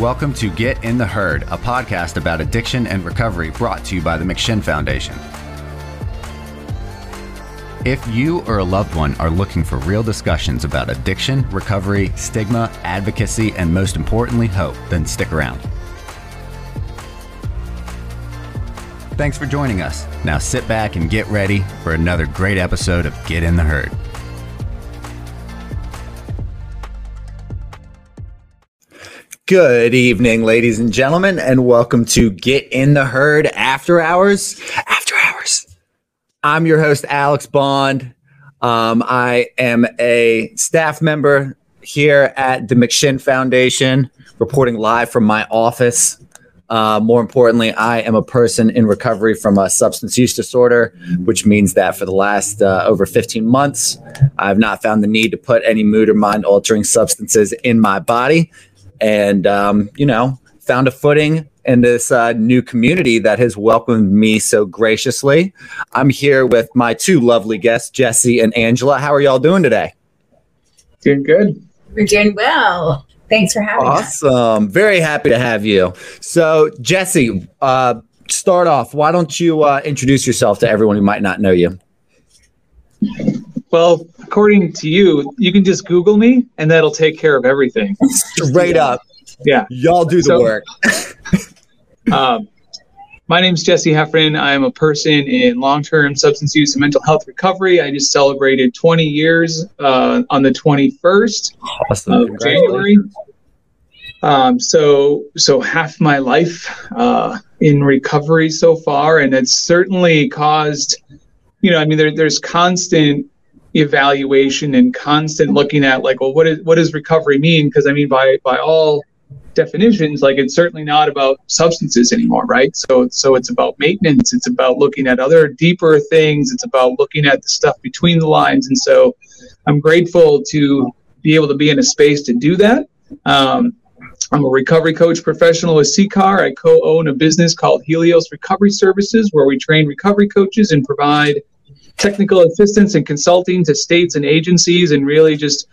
Welcome to Get in the Herd, a podcast about addiction and recovery brought to you by the McShin Foundation. If you or a loved one are looking for real discussions about addiction, recovery, stigma, advocacy, and most importantly, hope, then stick around. Thanks for joining us. Now sit back and get ready for another great episode of Get in the Herd. Good evening, ladies and gentlemen, and welcome to Get in the Herd After Hours. After Hours. I'm your host, Alex Bond. Um, I am a staff member here at the McShin Foundation, reporting live from my office. Uh, more importantly, I am a person in recovery from a substance use disorder, which means that for the last uh, over 15 months, I've not found the need to put any mood or mind altering substances in my body and um, you know found a footing in this uh, new community that has welcomed me so graciously. I'm here with my two lovely guests, Jesse and Angela. How are y'all doing today? Doing good. We're doing well. Thanks for having awesome. us. Awesome. Very happy to have you. So, Jesse, uh, start off. Why don't you uh, introduce yourself to everyone who might not know you? Well, according to you, you can just Google me and that'll take care of everything. Straight up. Yeah. Y'all do the so, work. um, my name is Jesse Heffernan. I am a person in long term substance use and mental health recovery. I just celebrated 20 years uh, on the 21st awesome. of January. Um, so, so half my life uh, in recovery so far, and it's certainly caused, you know, I mean, there, there's constant evaluation and constant looking at like, well, what is what does recovery mean? Because I mean, by by all definitions, like it's certainly not about substances anymore, right? So so it's about maintenance. It's about looking at other deeper things. It's about looking at the stuff between the lines. And so I'm grateful to be able to be in a space to do that. Um, I'm a recovery coach professional with CCAR. I co-own a business called Helios Recovery Services, where we train recovery coaches and provide technical assistance and consulting to states and agencies and really just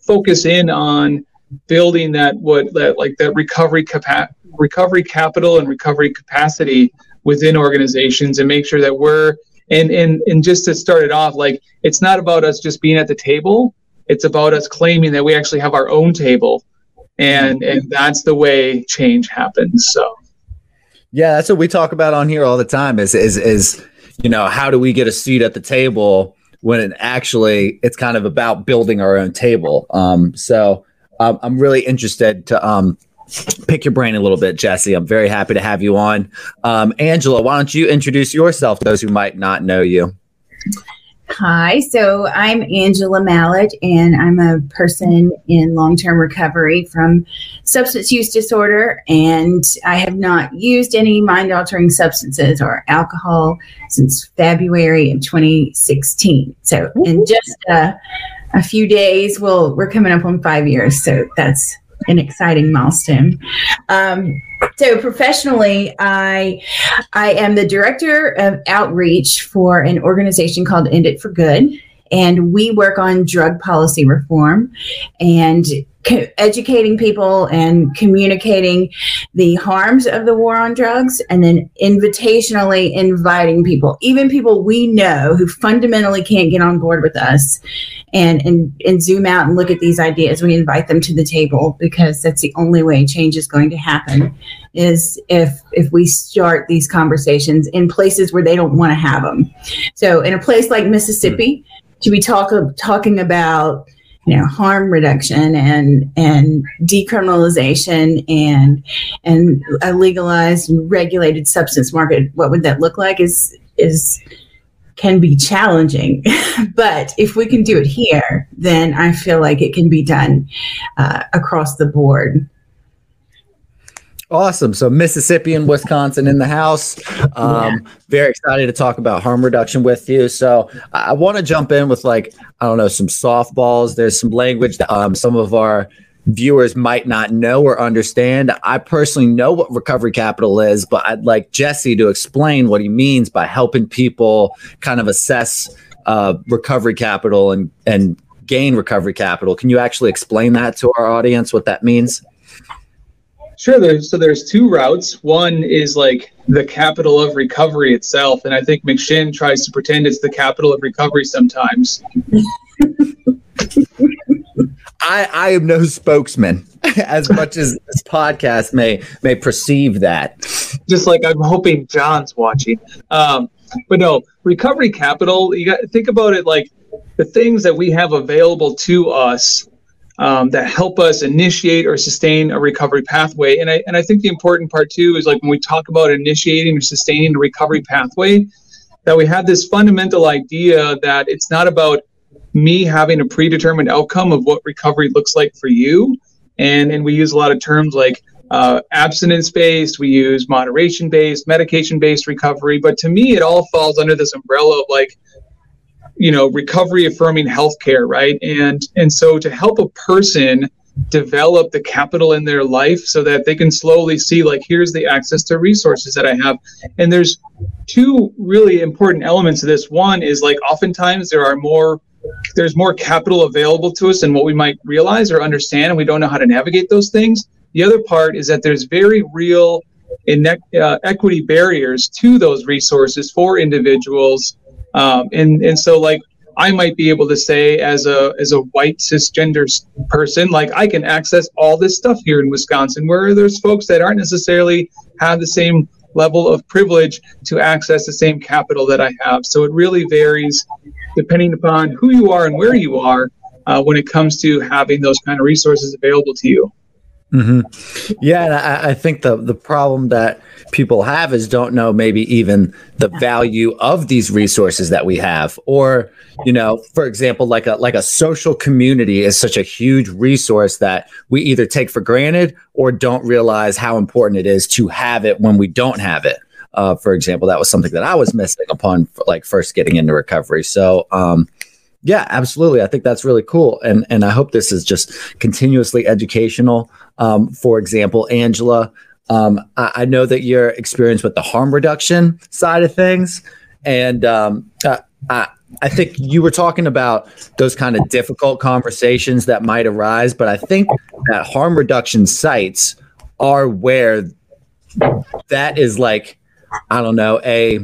focus in on building that what that like that recovery capa- recovery capital and recovery capacity within organizations and make sure that we're and and and just to start it off like it's not about us just being at the table. It's about us claiming that we actually have our own table and and that's the way change happens so. Yeah that's what we talk about on here all the time is is is you know, how do we get a seat at the table when it actually it's kind of about building our own table. Um, so um, I'm really interested to um, pick your brain a little bit, Jesse. I'm very happy to have you on. Um, Angela, why don't you introduce yourself to those who might not know you? Hi, so I'm Angela Mallet, and I'm a person in long term recovery from substance use disorder. And I have not used any mind altering substances or alcohol since February of 2016. So, in just uh, a few days, we'll, we're coming up on five years. So, that's an exciting milestone. Um, so professionally, I I am the director of outreach for an organization called End It for Good, and we work on drug policy reform and co- educating people and communicating the harms of the war on drugs, and then invitationally inviting people, even people we know who fundamentally can't get on board with us, and and and zoom out and look at these ideas. We invite them to the table because that's the only way change is going to happen. Is if if we start these conversations in places where they don't want to have them. So in a place like Mississippi, to be talk talking about you know harm reduction and and decriminalization and and a legalized regulated substance market what would that look like is is can be challenging but if we can do it here then i feel like it can be done uh, across the board Awesome. So Mississippi and Wisconsin in the house. Um, yeah. Very excited to talk about harm reduction with you. So I, want to jump in with like I don't know some softballs. There's some language that um, some of our viewers might not know or understand. I personally know what recovery capital is, but I'd like Jesse to explain what he means by helping people kind of assess uh, recovery capital and and gain recovery capital. Can you actually explain that to our audience what that means? Sure. There's, so there's two routes. One is like the capital of recovery itself, and I think McShin tries to pretend it's the capital of recovery sometimes. I, I am no spokesman, as much as this podcast may may perceive that. Just like I'm hoping John's watching. Um, but no, recovery capital. You got think about it like the things that we have available to us um, that help us initiate or sustain a recovery pathway. And I and I think the important part too is like when we talk about initiating or sustaining a recovery pathway, that we have this fundamental idea that it's not about me having a predetermined outcome of what recovery looks like for you. And and we use a lot of terms like uh, abstinence based, we use moderation based, medication based recovery. But to me, it all falls under this umbrella of like you know recovery affirming healthcare right and and so to help a person develop the capital in their life so that they can slowly see like here's the access to resources that i have and there's two really important elements of this one is like oftentimes there are more there's more capital available to us than what we might realize or understand and we don't know how to navigate those things the other part is that there's very real uh, equity barriers to those resources for individuals um, and and so like I might be able to say as a as a white cisgender person, like I can access all this stuff here in Wisconsin, where there's folks that aren't necessarily have the same level of privilege to access the same capital that I have. So it really varies depending upon who you are and where you are uh, when it comes to having those kind of resources available to you. Mm-hmm. Yeah, and I, I, think the the problem that people have is don't know maybe even the value of these resources that we have, or you know, for example, like a like a social community is such a huge resource that we either take for granted or don't realize how important it is to have it when we don't have it. Uh, for example, that was something that I was missing upon like first getting into recovery. So, um, yeah, absolutely. I think that's really cool, and and I hope this is just continuously educational. Um, for example, Angela, um, I, I, know that your experience with the harm reduction side of things, and um, uh, I, I think you were talking about those kind of difficult conversations that might arise, but I think that harm reduction sites are where that is like, I don't know, a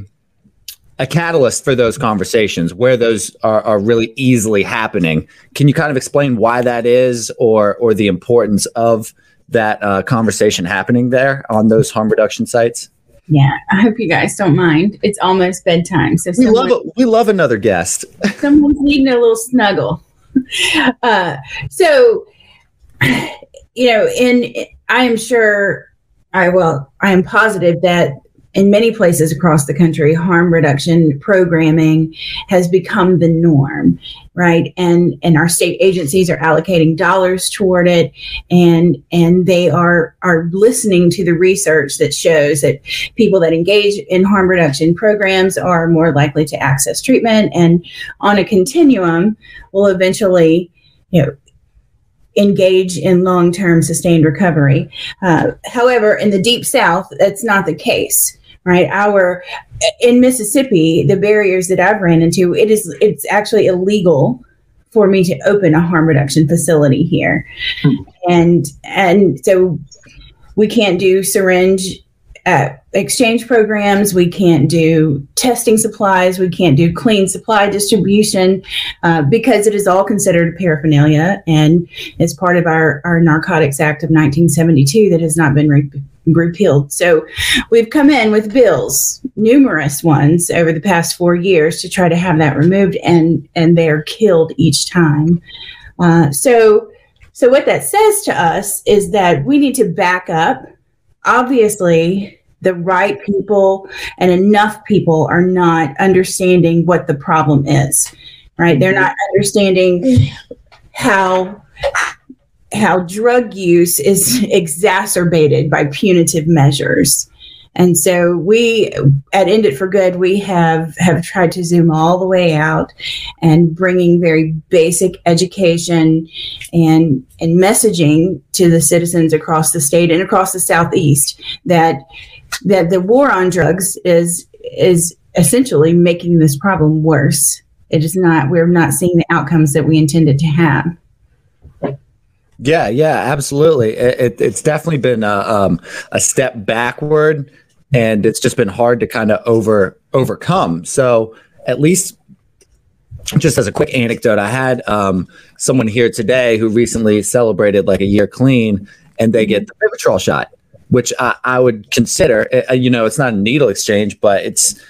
a catalyst for those conversations where those are, are really easily happening. Can you kind of explain why that is or or the importance of that uh, conversation happening there on those harm reduction sites? Yeah, I hope you guys don't mind. It's almost bedtime, so we someone, love we love another guest. someone's needing a little snuggle. Uh, so, you know, in I am sure I will. I am positive that in many places across the country, harm reduction programming has become the norm, right? And and our state agencies are allocating dollars toward it, and and they are are listening to the research that shows that people that engage in harm reduction programs are more likely to access treatment, and on a continuum, will eventually, you know engage in long term sustained recovery. Uh, however, in the deep south, that's not the case right? Our in Mississippi, the barriers that I've ran into, it is it's actually illegal for me to open a harm reduction facility here. Hmm. And and so we can't do syringe uh, exchange programs. We can't do testing supplies. We can't do clean supply distribution uh, because it is all considered paraphernalia and it's part of our, our Narcotics Act of 1972 that has not been re- repealed. So we've come in with bills, numerous ones over the past four years to try to have that removed, and and they are killed each time. Uh, so so what that says to us is that we need to back up. Obviously, the right people and enough people are not understanding what the problem is. Right? They're not understanding how how drug use is exacerbated by punitive measures. And so we at End It for Good, we have, have tried to zoom all the way out and bringing very basic education and, and messaging to the citizens across the state and across the Southeast that, that the war on drugs is, is essentially making this problem worse. It is not, we're not seeing the outcomes that we intended to have. Yeah, yeah, absolutely. It, it, it's definitely been a, um, a step backward, and it's just been hard to kind of over overcome. So at least just as a quick anecdote, I had um, someone here today who recently celebrated like a year clean, and they get the Vivitrol shot, which I, I would consider. Uh, you know, it's not a needle exchange, but it's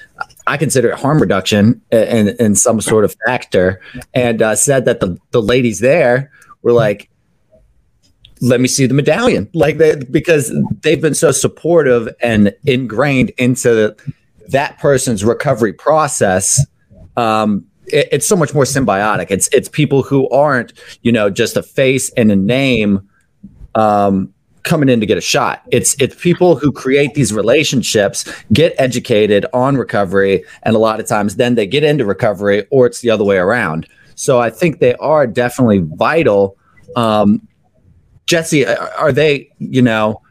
I consider it harm reduction in, in some sort of factor. And uh, said that the the ladies there were like, "Let me see the medallion," like because they've been so supportive and ingrained into that person's recovery process. Um, it, it's so much more symbiotic. It's it's people who aren't you know just a face and a name um, coming in to get a shot. It's it's people who create these relationships, get educated on recovery, and a lot of times then they get into recovery, or it's the other way around. So I think they are definitely vital. Um, Jesse, are they you know?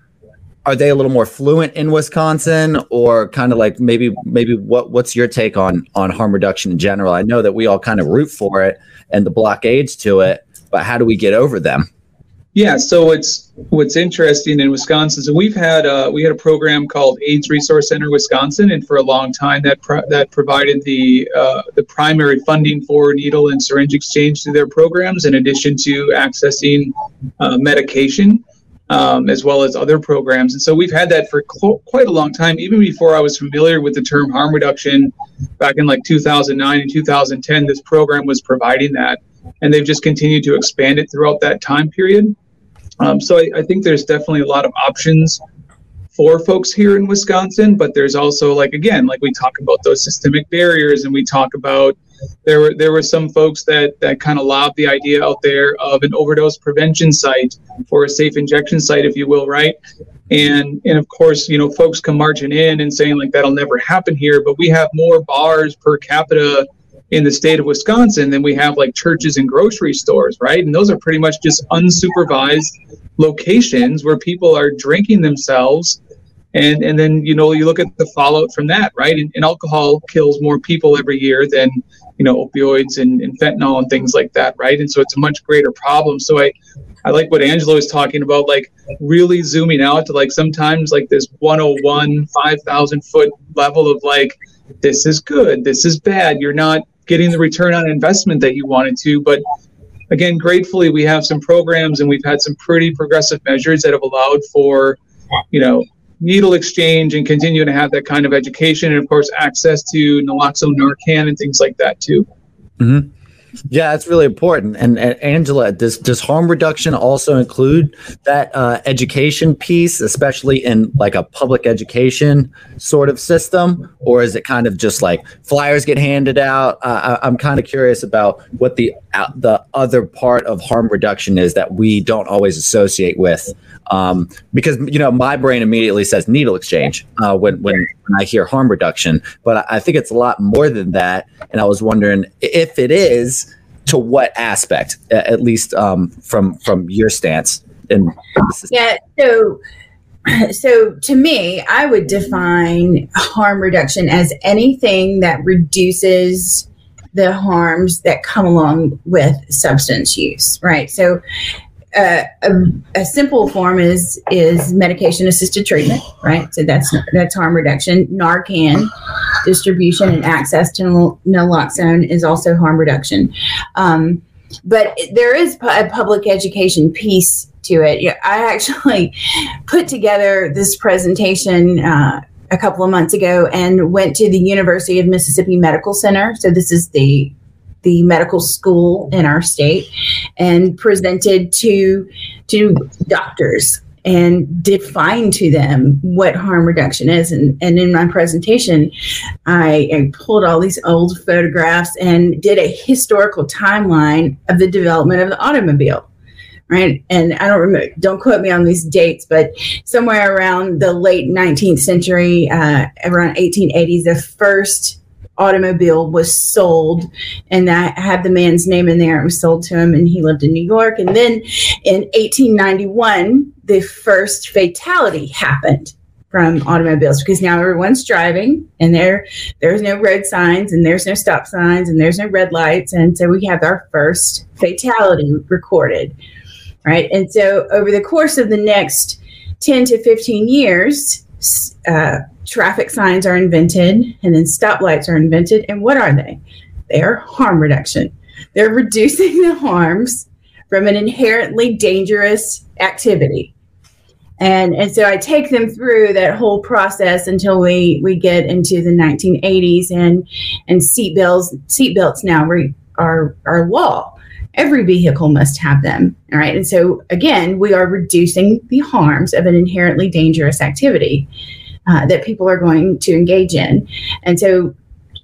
Are they a little more fluent in Wisconsin, or kind of like maybe maybe what what's your take on on harm reduction in general? I know that we all kind of root for it and the blockades to it, but how do we get over them? Yeah, so it's what's interesting in Wisconsin. So we've had uh, we had a program called AIDS Resource Center Wisconsin, and for a long time that pro- that provided the uh, the primary funding for needle and syringe exchange through their programs, in addition to accessing uh, medication. Um, as well as other programs. And so we've had that for cl- quite a long time, even before I was familiar with the term harm reduction back in like 2009 and 2010. This program was providing that, and they've just continued to expand it throughout that time period. Um, so I, I, think there's definitely a lot of options for folks here in Wisconsin, but there's also like again, like we talk about those systemic barriers, and we talk about there were there were some folks that that kind of lobbed the idea out there of an overdose prevention site or a safe injection site, if you will, right? And and of course, you know, folks come marching in and saying like that'll never happen here, but we have more bars per capita in the state of Wisconsin than we have like churches and grocery stores, right? And those are pretty much just unsupervised locations where people are drinking themselves. And, and then, you know, you look at the fallout from that, right? And, and alcohol kills more people every year than, you know, opioids and, and fentanyl and things like that, right? And so it's a much greater problem. So I, I like what Angela was talking about, like really zooming out to like sometimes like this 101, 5,000 foot level of like, this is good, this is bad. You're not getting the return on investment that you wanted to. But again, gratefully, we have some programs and we've had some pretty progressive measures that have allowed for, you know, needle exchange and continuing to have that kind of education and, of course, access to naloxone, Narcan, and things like that too. Mm-hmm. Yeah, that's really important. And, and, Angela, does does harm reduction also include that uh, education piece, especially in like a public education sort of system, or is it kind of just like flyers get handed out? Uh, I, am kind of curious about what the the other part of harm reduction is that we don't always associate with, um, because you know my brain immediately says needle exchange uh, when, when I hear harm reduction, but I, I think it's a lot more than that. And I was wondering if it is to what aspect, at least um, from from your stance? And yeah, so so to me, I would define harm reduction as anything that reduces the harms that come along with substance use, right? So uh, a, a, simple form is is medication assisted treatment, right? So that's that's harm reduction. Narcan distribution and access to naloxone is also harm reduction. Um, but there is a public education piece to it. I actually put together this presentation uh, a couple of months ago and went to the University of Mississippi Medical Center. So this is the the medical school in our state and presented to to doctors and define to them what harm reduction is. And, and in my presentation, I, I, pulled all these old photographs and did a historical timeline of the development of the automobile. Right. And I don't remember, don't quote me on these dates, but somewhere around the late 19th century, uh, around 1880s, the first automobile was sold and that had the man's name in there. It was sold to him and he lived in New York. And then in 1891, the first fatality happened from automobiles because now everyone's driving and there there's no road signs and there's no stop signs and there's no red lights and so we have our first fatality recorded right? And so over the course of the next 10 to 15 years, uh, traffic signs are invented and then stoplights are invented. And what are they? They are harm reduction. They're reducing the harms from an inherently dangerous activity. And, and so I take them through that whole process until we, we get into the 1980s and and seatbelts seatbelts now re, are are law. Every vehicle must have them. All right. And so again, we are reducing the harms of an inherently dangerous activity uh, that people are going to engage in. And so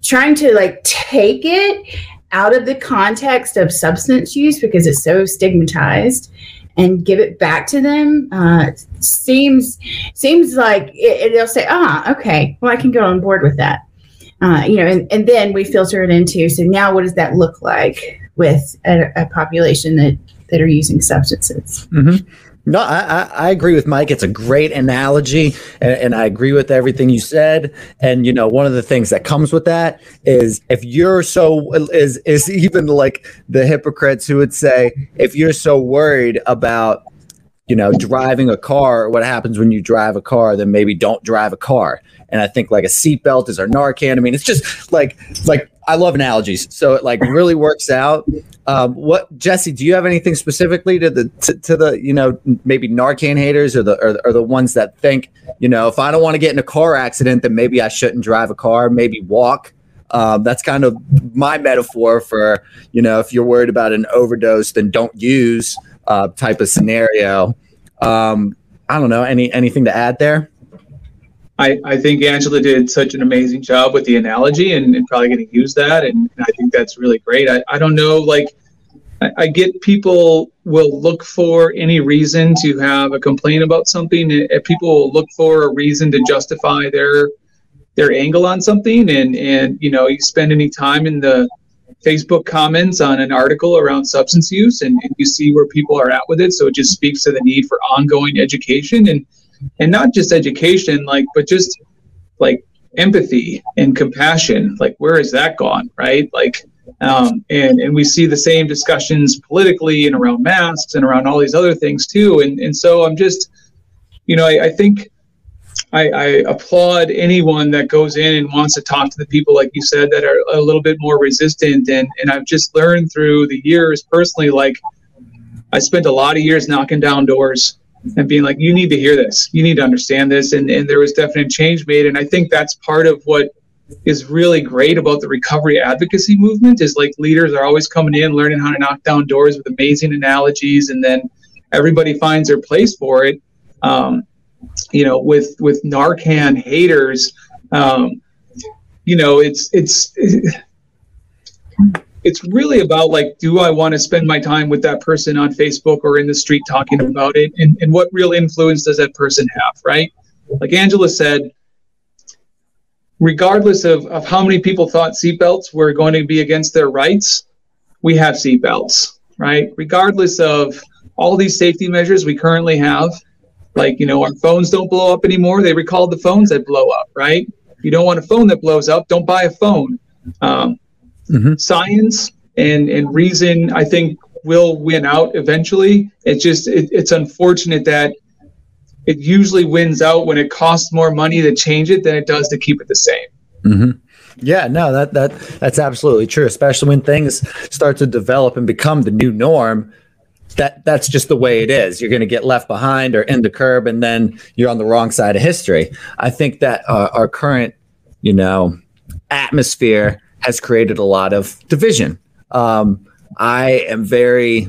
trying to like take it out of the context of substance use because it's so stigmatized and give it back to them uh, seems seems like it, they'll say ah okay well i can get on board with that uh, you know and, and then we filter it into so now what does that look like with a, a population that that are using substances mm-hmm. No, I, I, agree with Mike. It's a great analogy, and, and, I agree with everything you said. And you know, one of the things that comes with that is if you're so is is even like the hypocrites who would say if you're so worried about you know driving a car, what happens when you drive a car, then maybe don't drive a car. And I think like a seatbelt is our Narcan. I mean, it's just like like I love analogies, so it like really works out. Um, what Jesse? Do you have anything specifically to the to, to, the you know maybe Narcan haters or the or, or the ones that think you know if I don't want to get in a car accident, then maybe I shouldn't drive a car, maybe walk. Um, that's kind of my metaphor for you know if you're worried about an overdose, then don't use uh, type of scenario. Um, I don't know any anything to add there. I, I think Angela did such an amazing job with the analogy and, and probably going to use that. And, and, I think that's really great. I, I don't know, like, I, I, get people will look for any reason to have a complaint about something. If people will look for a reason to justify their their angle on something. And, and you know, you spend any time in the Facebook comments on an article around substance use and, and you see where people are at with it. So it just speaks to the need for ongoing education. And and not just education like but just like empathy and compassion. Like where has that gone right? Like um, and and we see the same discussions politically and around masks and around all these other things too. And and so i'm just you know i, I think I, I, applaud anyone that goes in and wants to talk to the people, like you said, that are a little bit more resistant. And and I've just learned through the years personally, like I spent a lot of years knocking down doors and being like, you need to hear this, you need to understand this. And, and there was definite change made. And I think that's part of what is really great about the recovery advocacy movement is like leaders are always coming in, learning how to knock down doors with amazing analogies, and then everybody finds their place for it. Um, you know, with with Narcan haters, um, you know, it's it's. It, it's really about like, do I want to spend my time with that person on Facebook or in the street talking about it? And, and what real influence does that person have, right? Like Angela said, regardless of, of how many people thought seatbelts were going to be against their rights, we have seatbelts, right? Regardless of all these safety measures we currently have, like, you know, our phones don't blow up anymore. They recalled the phones that blow up, right? You don't want a phone that blows up, don't buy a phone. Um, mm-hmm. science and and reason i think will win out eventually it's just it, it's unfortunate that it usually wins out when it costs more money to change it than it does to keep it the same mm-hmm. Yeah, no, that that that's absolutely true. Especially when things start to develop and become the new norm, that that's just the way it is. You're going to get left behind or in the curb, and then you're on the wrong side of history. I think that uh, our current, you know, atmosphere has created a lot of division. Um, I am very,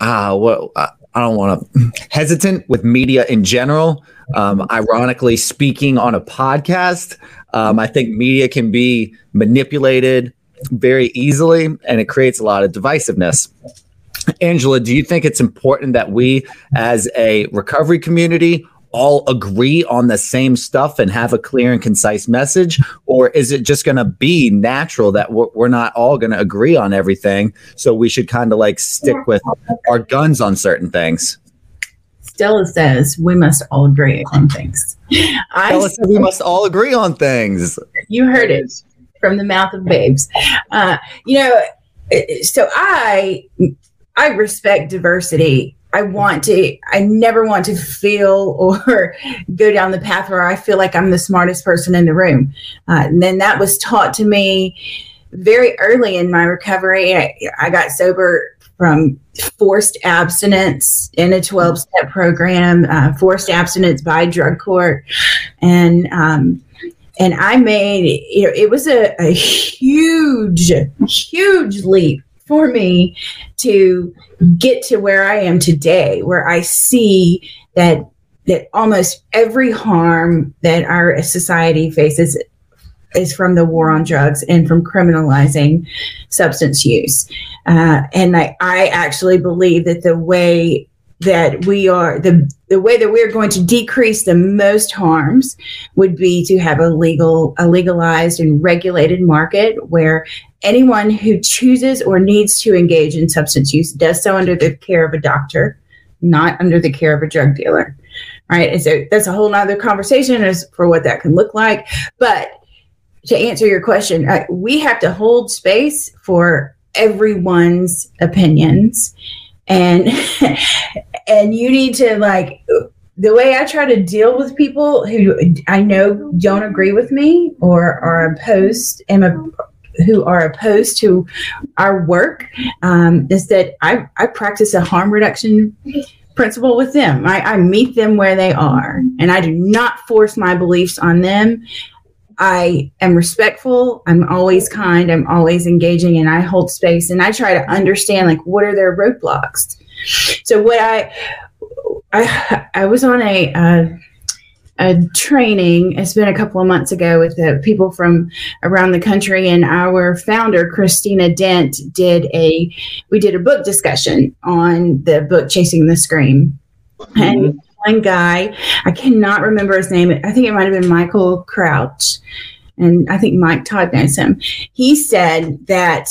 uh, what I don't want to hesitant with media in general. Um, ironically, speaking on a podcast, um, I think media can be manipulated very easily, and it creates a lot of divisiveness. Angela, do you think it's important that we, as a recovery community, all agree on the same stuff and have a clear and concise message? Or is it just going to be natural that we're, we're not all going to agree on everything? So we should kind of like stick with our guns on certain things. Stella says we must all agree on things. I Stella said we must all agree on things. You heard it from the mouth of babes. Uh, you know, so I I respect diversity. I want to, I never want to feel or go down the path where I feel like I'm the smartest person in the room. Uh, and then that was taught to me very early in my recovery. I, I got sober from forced abstinence in a 12 step program, uh, forced abstinence by drug court. And, um, and I made, you know, it was a, a huge, huge leap for me to get to where I am today, where I see that that almost every harm that our society faces is from the war on drugs and from criminalizing substance use. Uh, and I, I actually believe that the way that we are the the way that we're going to decrease the most harms would be to have a legal a legalized and regulated market where anyone who chooses or needs to engage in substance use does so under the care of a doctor not under the care of a drug dealer right? And so that's a whole nother conversation as for what that can look like. But to answer your question uh, we have to hold space for everyone's opinions and and you need to like the way I try to deal with people who I know don't agree with me or are opposed am a, who are opposed to our work um, is that I, I practice a harm reduction principle with them. I, I meet them where they are and I do not force my beliefs on them. I am respectful. I'm always kind. I'm always engaging and I hold space and I try to understand like what are their roadblocks. So what I I I was on a uh, a training. It's been a couple of months ago with the people from around the country, and our founder Christina Dent did a we did a book discussion on the book Chasing the Scream, mm-hmm. and one guy I cannot remember his name. I think it might have been Michael Crouch, and I think Mike Todd knows him. He said that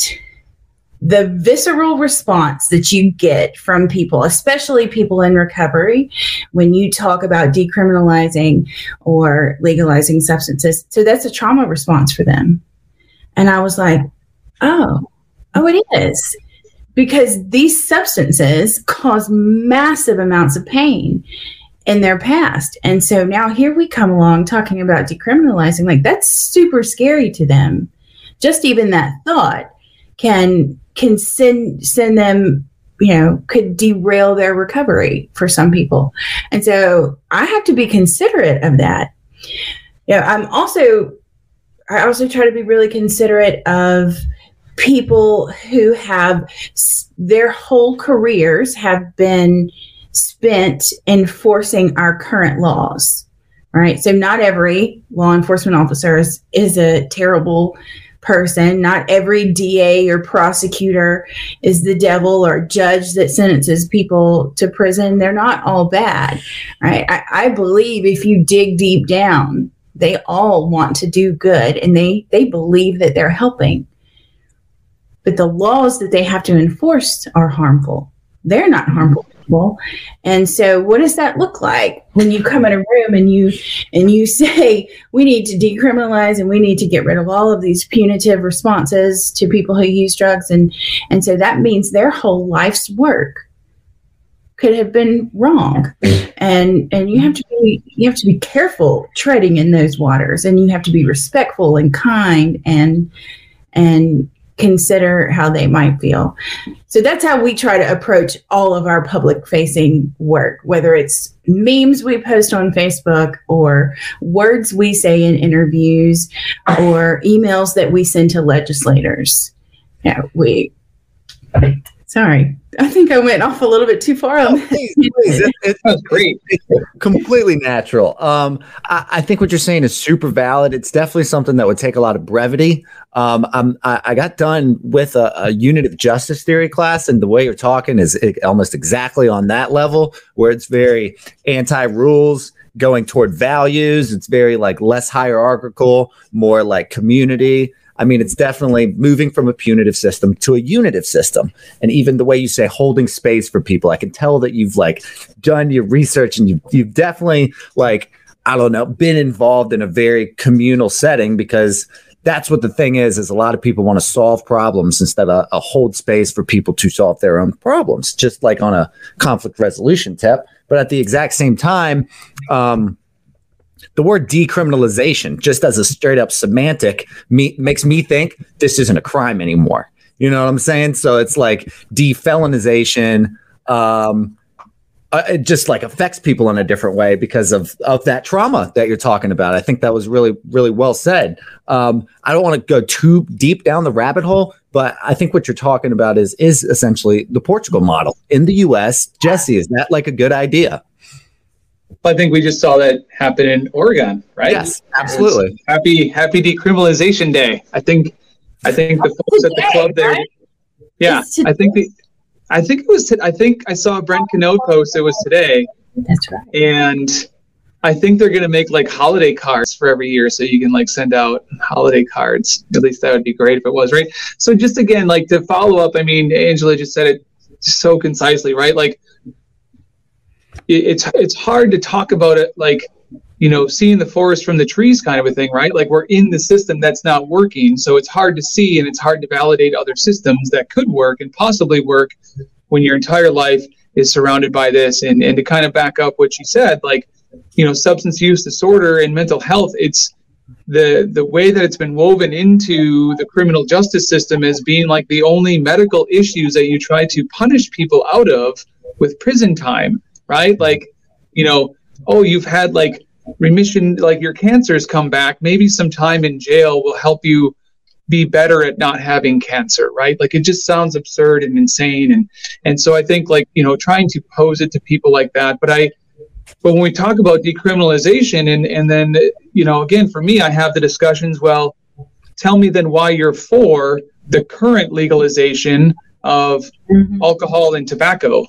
the visceral response that you get from people, especially people in recovery, when you talk about decriminalizing or legalizing substances. So that's a trauma response for them. And I was like, oh, oh, it is. Because these substances cause massive amounts of pain in their past. And so now here we come along talking about decriminalizing. Like that's super scary to them. Just even that thought can can send send them you know could derail their recovery for some people and so i have to be considerate of that you know i'm also i also try to be really considerate of people who have their whole careers have been spent enforcing our current laws right so not every law enforcement officer is, is a terrible person. Not every DA or prosecutor is the devil or judge that sentences people to prison. They're not all bad, right? I, I believe if you dig deep down, they all want to do good and they they believe that they're helping. But the laws that they have to enforce are harmful. They're not harmful people. And so what does that look like when you come in a room and you and you say we need to decriminalize and we need to get rid of all of these punitive responses to people who use drugs and and so that means their whole life's work could have been wrong and and you have to be you have to be careful treading in those waters and you have to be respectful and kind and and consider how they might feel. So that's how we try to approach all of our public facing work, whether it's memes we post on Facebook or words we say in interviews or emails that we send to legislators. Yeah, we Sorry, I think I went off a little bit too far on oh, please, please. It, it, it's great. It's completely natural. Um, I, I, think what you're saying is super valid. It's definitely something that would take a lot of brevity. Um, I, I got done with a, a unit of justice theory class, and the way you're talking is almost exactly on that level, where it's very anti-rules going toward values. It's very like less hierarchical, more like community I mean, it's definitely moving from a punitive system to a unitive system. And even the way you say holding space for people, I can tell that you've like done your research and you've, you've definitely like, I don't know, been involved in a very communal setting because that's what the thing is is a lot of people want to solve problems instead of a hold space for people to solve their own problems just like on a conflict resolution tip but at the exact same time um, the word decriminalization just as a straight up semantic me, makes me think this isn't a crime anymore you know what i'm saying so it's like defelonization um, uh, it just like affects people in a different way because of of that trauma that you're talking about. I think that was really really well said. Um, I don't want to go too deep down the rabbit hole, but I think what you're talking about is is essentially the Portugal model in the U.S. Jesse, is that like a good idea? I think we just saw that happen in Oregon, right? Yes, absolutely. It's happy Happy Decriminalization Day. I think I think the folks at the club there. Yeah, I think the I think it was. T- I think I saw Brent Cano post. It was today. That's right. And I think they're gonna make like holiday cards for every year, so you can like send out holiday cards. At least that would be great if it was right. So just again, like to follow up. I mean, Angela just said it so concisely, right? Like it's it's hard to talk about it like you know seeing the forest from the trees kind of a thing right? Like we're in the system that's not working. So it's hard to see and it's hard to validate other systems that could work and possibly work when your entire life is surrounded by this. And and to kind of back up what you said like you know substance use disorder and mental health it's the the way that it's been woven into the criminal justice system as being like the only medical issues that you try to punish people out of with prison time right? Like you know oh you've had like remission like your cancers come back. Maybe some time in jail will help you be better at not having cancer right? Like it just sounds absurd and insane. And and so i think like you know trying to pose it to people like that. But i but when we talk about decriminalization and and then you know again for me i have the discussions well tell me then why you're for the current legalization of mm-hmm. alcohol and tobacco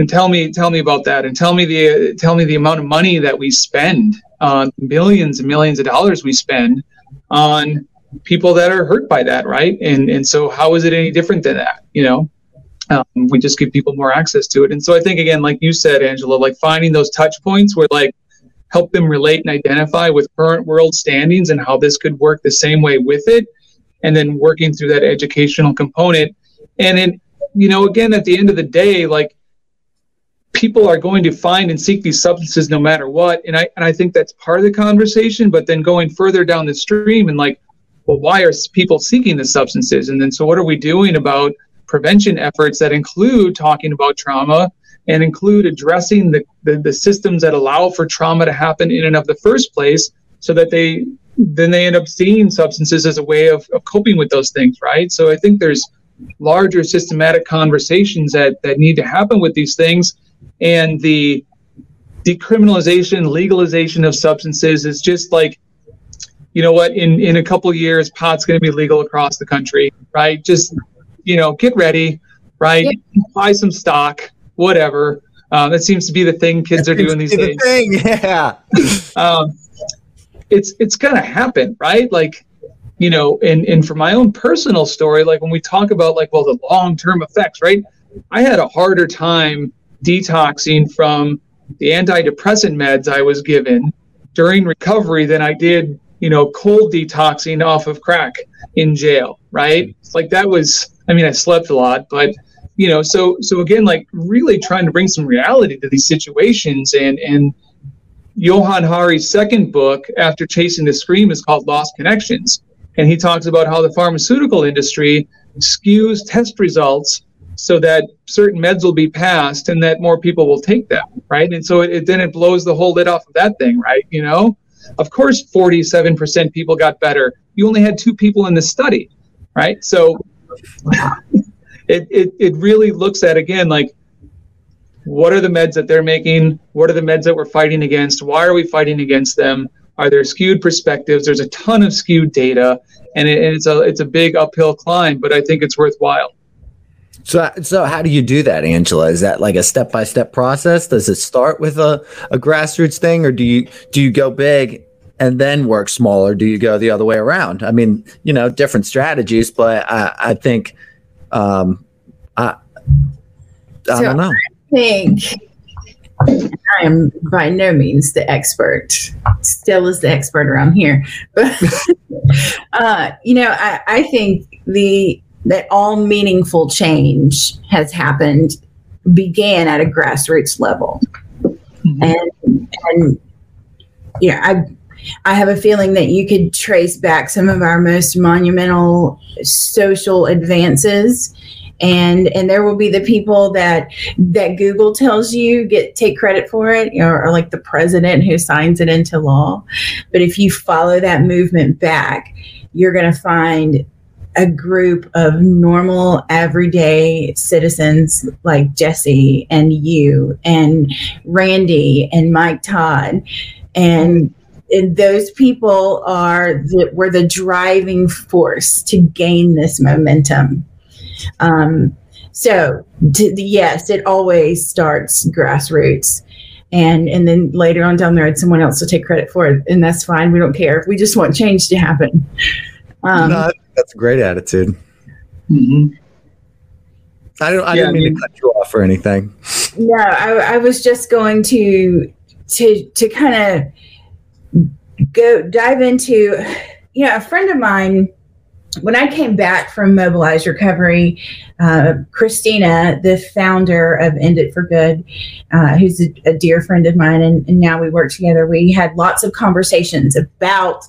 and tell me tell me about that and tell me the tell me the amount of money that we spend on millions and millions of dollars we spend on people that are hurt by that right? And and so how is it any different than that you know? Um, we just give people more access to it. And so i think again like you said angela like finding those touch points where like help them relate and identify with current world standings and how this could work the same way with it and then working through that educational component. And then you know again at the end of the day like people are going to find and seek these substances no matter what. And i and i think that's part of the conversation but then going further down the stream and like well why are people seeking the substances? And then so what are we doing about prevention efforts that include talking about trauma and include addressing the, the, the systems that allow for trauma to happen in and of the first place so that they then they end up seeing substances as a way of, of coping with those things right? So i think there's larger systematic conversations that that need to happen with these things and the decriminalization, legalization of substances is just like, you know what, in, in a couple years, pot's going to be legal across the country, right? Just, you know, get ready, right? Yeah. Buy some stock, whatever. Uh, that seems to be the thing kids are doing these days. The thing, yeah. um, it's it's gonna happen, right? Like, you know, and and for my own personal story, like when we talk about like, well, the long term effects, right? I had a harder time detoxing from the antidepressant meds I was given during recovery than I did, you know, cold detoxing off of crack in jail, right? Like that was I mean, I slept a lot, but you know, so so again, like really trying to bring some reality to these situations and and Johann Hari's second book after chasing the scream is called Lost Connections. And he talks about how the pharmaceutical industry skews test results so that certain meds will be passed and that more people will take them, right? And so it, it, then it blows the whole lid off of that thing, right? You know, of course, 47% people got better. You only had two people in the study, right? So it, it, it really looks at, again, like, what are the meds that they're making? What are the meds that we're fighting against? Why are we fighting against them? Are there skewed perspectives? There's a ton of skewed data, and, it, and it's a it's a big uphill climb, but I think it's worthwhile. So, so how do you do that, Angela? Is that like a step by step process? Does it start with a, a grassroots thing, or do you do you go big and then work smaller? Do you go the other way around? I mean, you know, different strategies, but I, I think, um, I, I so don't know. I think I am by no means the expert. Stella is the expert around here, but uh, you know, I, I think the that all meaningful change has happened began at a grassroots level, mm-hmm. and and yeah, I I have a feeling that you could trace back some of our most monumental social advances and and there will be the people that that Google tells you get take credit for it, you know, or like the president who signs it into law. But if you follow that movement back, you're going to find a group of normal everyday citizens like Jesse and you and Randy and Mike Todd and and those people are the, were the driving force to gain this momentum um, so to, yes, it always starts grassroots. And and then later on down the road, someone else will take credit for it, and that's fine. We don't care. We just want change to happen. Um, no, that's a great attitude. Mm-hmm. I don't. I yeah, didn't mean I mean, to cut you off or anything. No, I, I was just going to to to kind of go dive into. You know, a friend of mine when I came back from Mobilize Recovery, uh, Christina, the founder of End It for Good, uh, who's a, a, dear friend of mine, and, and, now we work together, we had lots of conversations about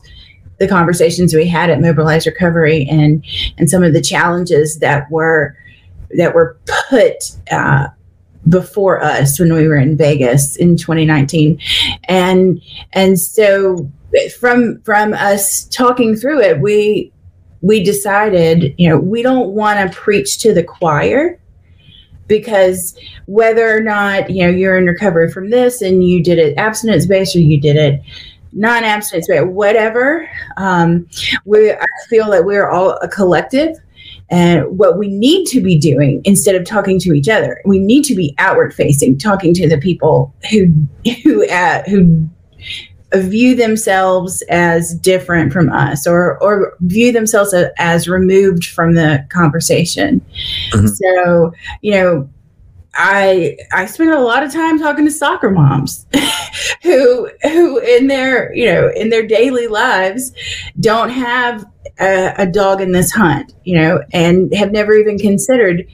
the conversations we had at Mobilize Recovery and and some of the challenges that were that were put uh, before us when we were in Vegas in 2019, and and so from from us talking through it, we we decided, you know, we don't want to preach to the choir because whether or not, you know, you're in recovery from this and you did it abstinence based or you did it non abstinence based, whatever, um, we, I feel that we're all a collective. And what we need to be doing instead of talking to each other, we need to be outward facing, talking to the people who who uh, who view themselves as different from us or or view themselves as removed from the conversation mm-hmm. so you know I I spend a lot of time talking to soccer moms who who in their you know in their daily lives don't have a, a dog in this hunt you know and have never even considered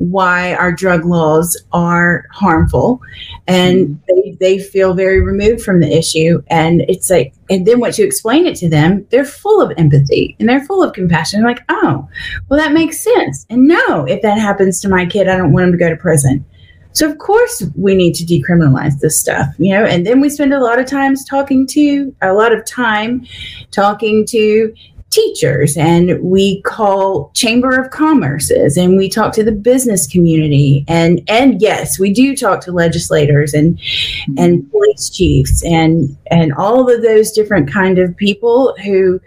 why our drug laws are harmful. And mm-hmm. they, they feel very removed from the issue. And it's like and then once you explain it to them they're full of empathy and they're full of compassion. They're like oh well that makes sense. And no if that happens to my kid i don't want him to go to prison. So of course we need to decriminalize this stuff, you know, and then we spend a lot of times talking to a lot of time talking to teachers and we call chamber of commerces and we talk to the business community and and yes we do talk to legislators and mm-hmm. and police chiefs and and all of those different kind of people who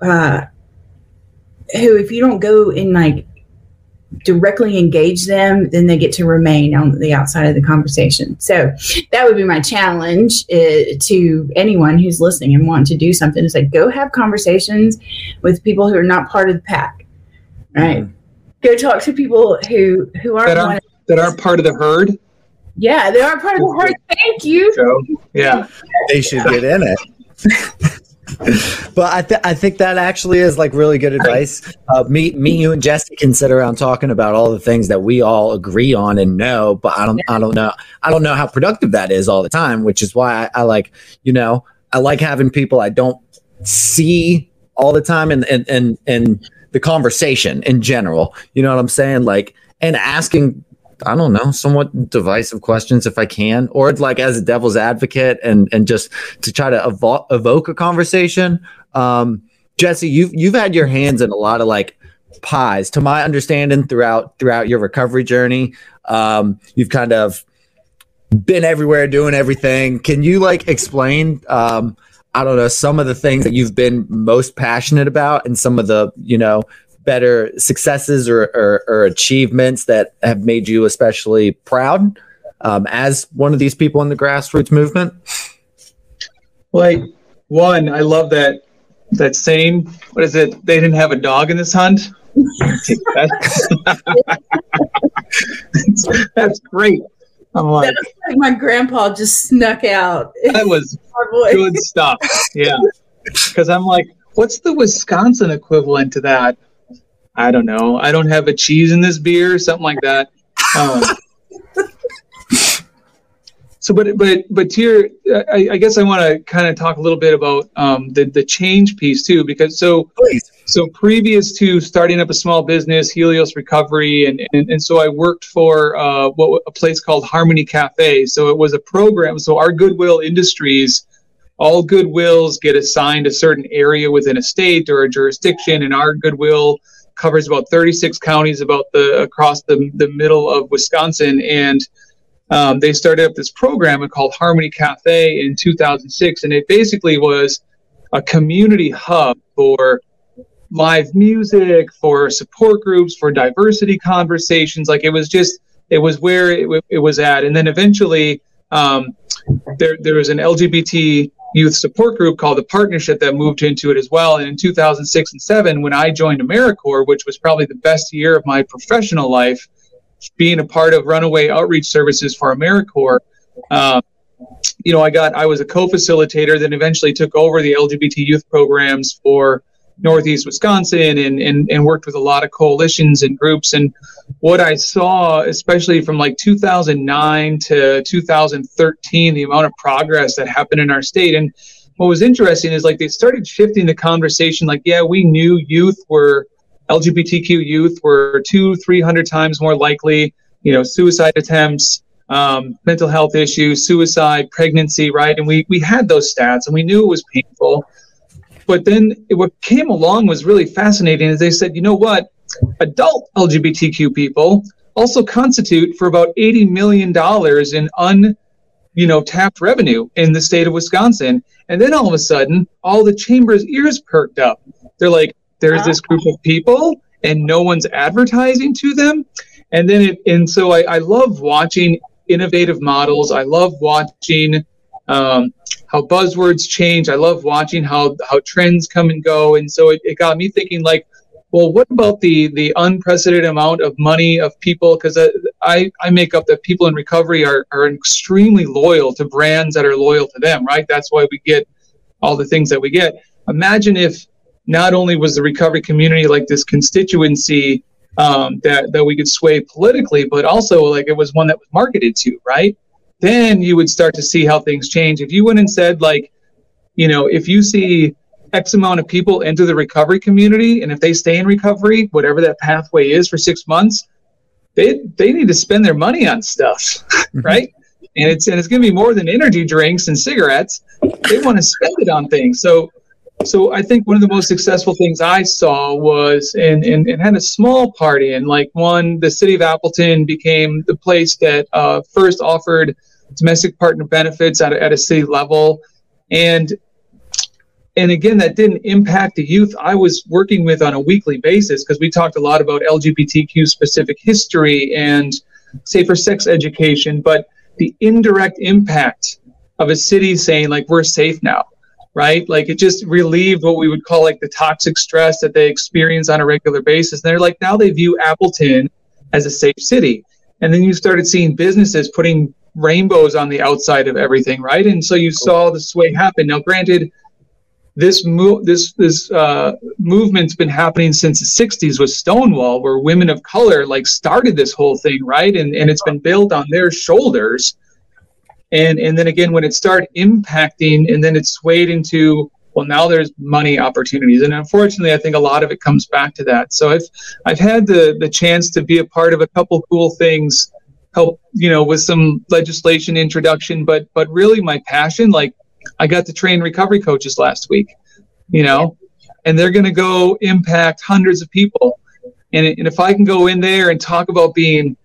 uh who if you don't go in like directly engage them, then they get to remain on the outside of the conversation. So that would be my challenge uh, to anyone who's listening and want to do something is like go have conversations with people who are not part of the pack, right? Mm-hmm. Go talk to people who who aren't that are, that are part of the herd. Yeah, they are part of the herd. Thank you. So, yeah, they should get in it. but I, th- I think that actually is like really good advice. Uh, me, me, you, and Jesse can sit around talking about all the things that we all agree on and know. But I don't, I don't know, I don't know how productive that is all the time. Which is why I, I like, you know, I like having people I don't see all the time, and and and and the conversation in general. You know what I'm saying? Like, and asking I don't know, somewhat divisive questions if I can, or like as a devil's advocate and and just to try to evo- evoke a conversation. Um, Jesse, you've you've had your hands in a lot of like pies, to my understanding, throughout throughout your recovery journey. Um, you've kind of been everywhere, doing everything. Can you like explain? Um, I don't know some of the things that you've been most passionate about, and some of the you know better successes or, or, or achievements that have made you especially proud um, as one of these people in the grassroots movement? Like one, I love that that saying. What is it? They didn't have a dog in this hunt. that's, that's great. I'm like, like my grandpa just snuck out. That was good stuff. Yeah. Because I'm like, what's the Wisconsin equivalent to that? I don't know. I don't have a cheese in this beer, something like that. Um, so, but but but your, I, I guess I want to kind of talk a little bit about um, the the change piece too, because so Please. so previous to starting up a small business, Helios Recovery, and and, and so I worked for uh, what a place called Harmony Cafe. So it was a program. So our Goodwill Industries all goodwills get assigned a certain area within a state or a jurisdiction and our goodwill covers about 36 counties about the across the, the middle of wisconsin. And um, they started up this program called harmony cafe in 2006 and it basically was a community hub for live music for support groups for diversity conversations. Like it was just it was where it, it was at. And then eventually um, there there was an lgbt youth support group called the Partnership that moved into it as well. And in 2006 and 7, when I joined AmeriCorps, which was probably the best year of my professional life, being a part of Runaway Outreach Services for AmeriCorps, uh, you know, I got I was a co-facilitator, then eventually took over the LGBT youth programs for Northeast Wisconsin and, and, and worked with a lot of coalitions and groups. And what I saw, especially from like 2009 to 2013, the amount of progress that happened in our state. And what was interesting is like they started shifting the conversation like, yeah, we knew youth were LGBTQ youth were two, 300 times more likely, you know, suicide attempts. Um, mental health issues, suicide, pregnancy, right? And we we had those stats, and we knew it was painful. But then what came along was really fascinating. Is they said, you know what, adult LGBTQ people also constitute for about eighty million dollars in un, you know, tapped revenue in the state of Wisconsin. And then all of a sudden, all the chamber's ears perked up. They're like, there's this group of people, and no one's advertising to them. And then it, and so I, I love watching innovative models. I love watching um, how buzzwords change. I love watching how how trends come and go, and so it, it got me thinking like, well, what about the the unprecedented amount of money of people? Because I I make up that people in recovery are are extremely loyal to brands that are loyal to them, right? That's why we get all the things that we get. Imagine if not only was the recovery community like this constituency um, that that we could sway politically, but also like it was one that was marketed to, right? Then you would start to see how things change. If you went and said, like, you know, if you see X amount of people into the recovery community, and if they stay in recovery, whatever that pathway is for six months, they they need to spend their money on stuff, mm-hmm. right? And it's and it's going to be more than energy drinks and cigarettes. They want to spend it on things. So so I think one of the most successful things I saw was and and, and had a small party and like one the city of Appleton became the place that uh, first offered domestic partner benefits at at a city level. And and again that didn't impact the youth I was working with on a weekly basis because we talked a lot about LGBTQ specific history and safer sex education. But the indirect impact of a city saying like we're safe now right? Like it just relieved what we would call like the toxic stress that they experience on a regular basis. And they're like, now they view Appleton as a safe city. And then you started seeing businesses putting rainbows on the outside of everything, right? And so you saw the sway happen. Now, granted, this move, this this uh, movement's been happening since the '60s with Stonewall, where women of color like started this whole thing, right? And and it's been built on their shoulders and and then again when it started impacting and then it swayed into well now there's money opportunities. And unfortunately i think a lot of it comes back to that. So i've i've had the the chance to be a part of a couple cool things help you know with some legislation introduction but but really my passion like i got to train recovery coaches last week you know and they're going to go impact hundreds of people. And, and if i can go in there and talk about being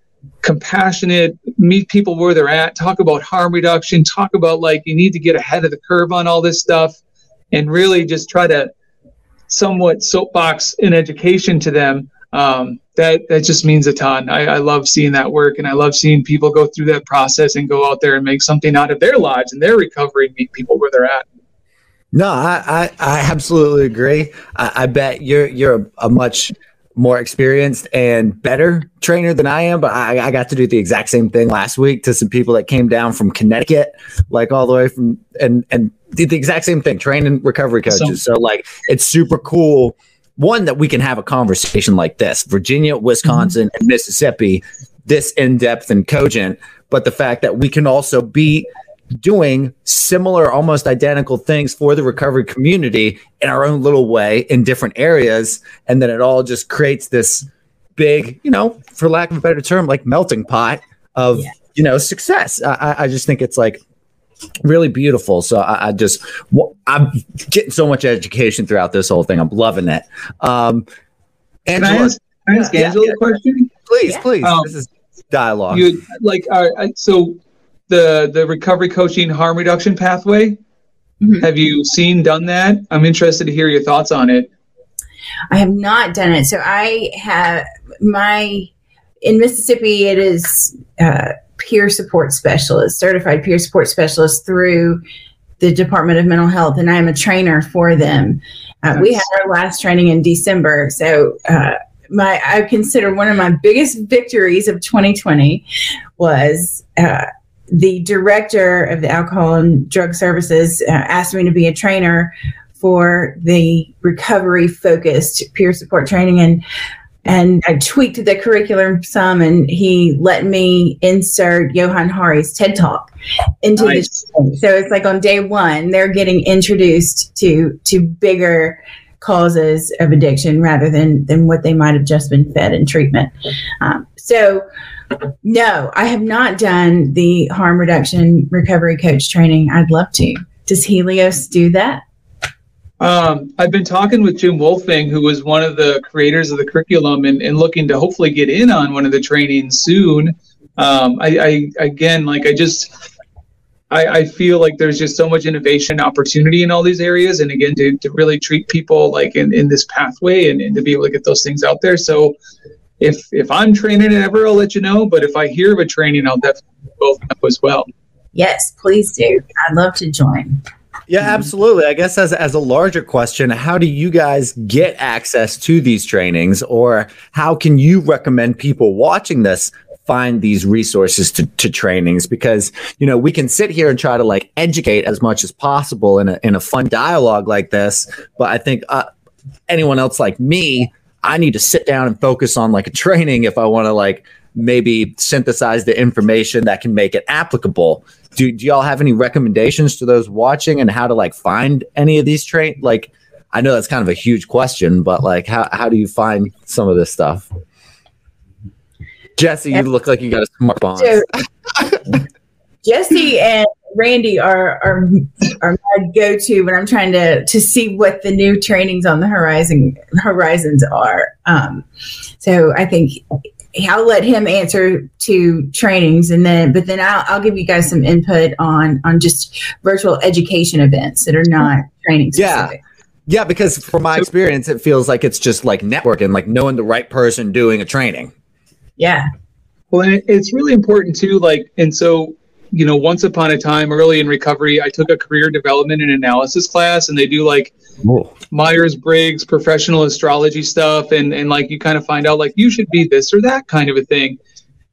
compassionate, meet people where they're at, talk about harm reduction, talk about like you need to get ahead of the curve on all this stuff, and really just try to somewhat soapbox in education to them. Um, that that just means a ton. I, I love seeing that work, and I love seeing people go through that process and go out there and make something out of their lives and their recovery, meet people where they're at. No, I I, I absolutely agree. I, I bet you're you're a, a much more experienced and better trainer than I am, but I, I, got to do the exact same thing last week to some people that came down from Connecticut, like all the way from and and did the exact same thing, training recovery coaches. So, so like it's super cool. One that we can have a conversation like this, Virginia, Wisconsin, mm-hmm. and Mississippi, this in depth and cogent. But the fact that we can also be doing similar, almost identical things for the recovery community in our own little way in different areas. And then it all just creates this big, you know, for lack of a better term, like melting pot of, yeah. you know, success. I, I just think it's like really beautiful. So I, I, just, I'm getting so much education throughout this whole thing. I'm loving it. Um, Angela, can I ask, can I ask yeah, Angela yeah. a question? Please, please. Um, this is dialogue. You like, uh, so the the recovery coaching harm reduction pathway. Mm-hmm. Have you seen done that? I'm interested to hear your thoughts on it. I have not done it. So I have my in Mississippi. It is uh, peer support specialist, certified peer support specialist through the Department of Mental Health, and I am a trainer for them. Uh, nice. We had our last training in December, so. Uh, my, I consider one of my biggest victories of 2020 was uh, the director of the alcohol and drug services uh, asked me to be a trainer for the recovery focused peer support training. And and I tweaked the curriculum some and he let me insert Johann Hari's TED Talk into nice. the so it's like on day one they're getting introduced to to bigger causes of addiction rather than than what they might have just been fed in treatment. Um, so no, I have not done the harm reduction recovery coach training. I'd love to. Does Helios do that? Um, I've been talking with Jim Wuelfing, who was one of the creators of the curriculum, and, and looking to hopefully get in on one of the trainings soon. Um, I, I, again, like I just, I, I, feel like there's just so much innovation opportunity in all these areas, and again, to, to really treat people like in, in this pathway and, and to be able to get those things out there. So, if if I'm training it ever, I'll let you know. But if I hear of a training, I'll definitely both know as well. Yes, please do. I'd love to join. Yeah, absolutely. I guess as as a larger question, how do you guys get access to these trainings, or how can you recommend people watching this find these resources to, to trainings? Because you know we can sit here and try to like educate as much as possible in a in a fun dialogue like this, but I think uh, anyone else like me I need to sit down and focus on like a training if I want to like maybe synthesize the information that can make it applicable. Do, do y'all have any recommendations to those watching and how to like find any of these train? Like, I know that's kind of a huge question, but like, how, how do you find some of this stuff? Jesse, you look like you got a smart bond. Jesse and Randy are are are my go to when I'm trying to to see what the new trainings on the horizon horizons are. Um, so I think I'll let him answer to trainings, and then but then I'll I'll give you guys some input on on just virtual education events that are not training specific. Yeah. Yeah, because from my experience, it feels like it's just like networking, like knowing the right person doing a training. Yeah. Well, it's really important too. Like, and so you know, once upon a time, early in recovery, I took a career development and analysis class, and they do like Myers Briggs professional astrology stuff, and and like you kind of find out like you should be this or that kind of a thing.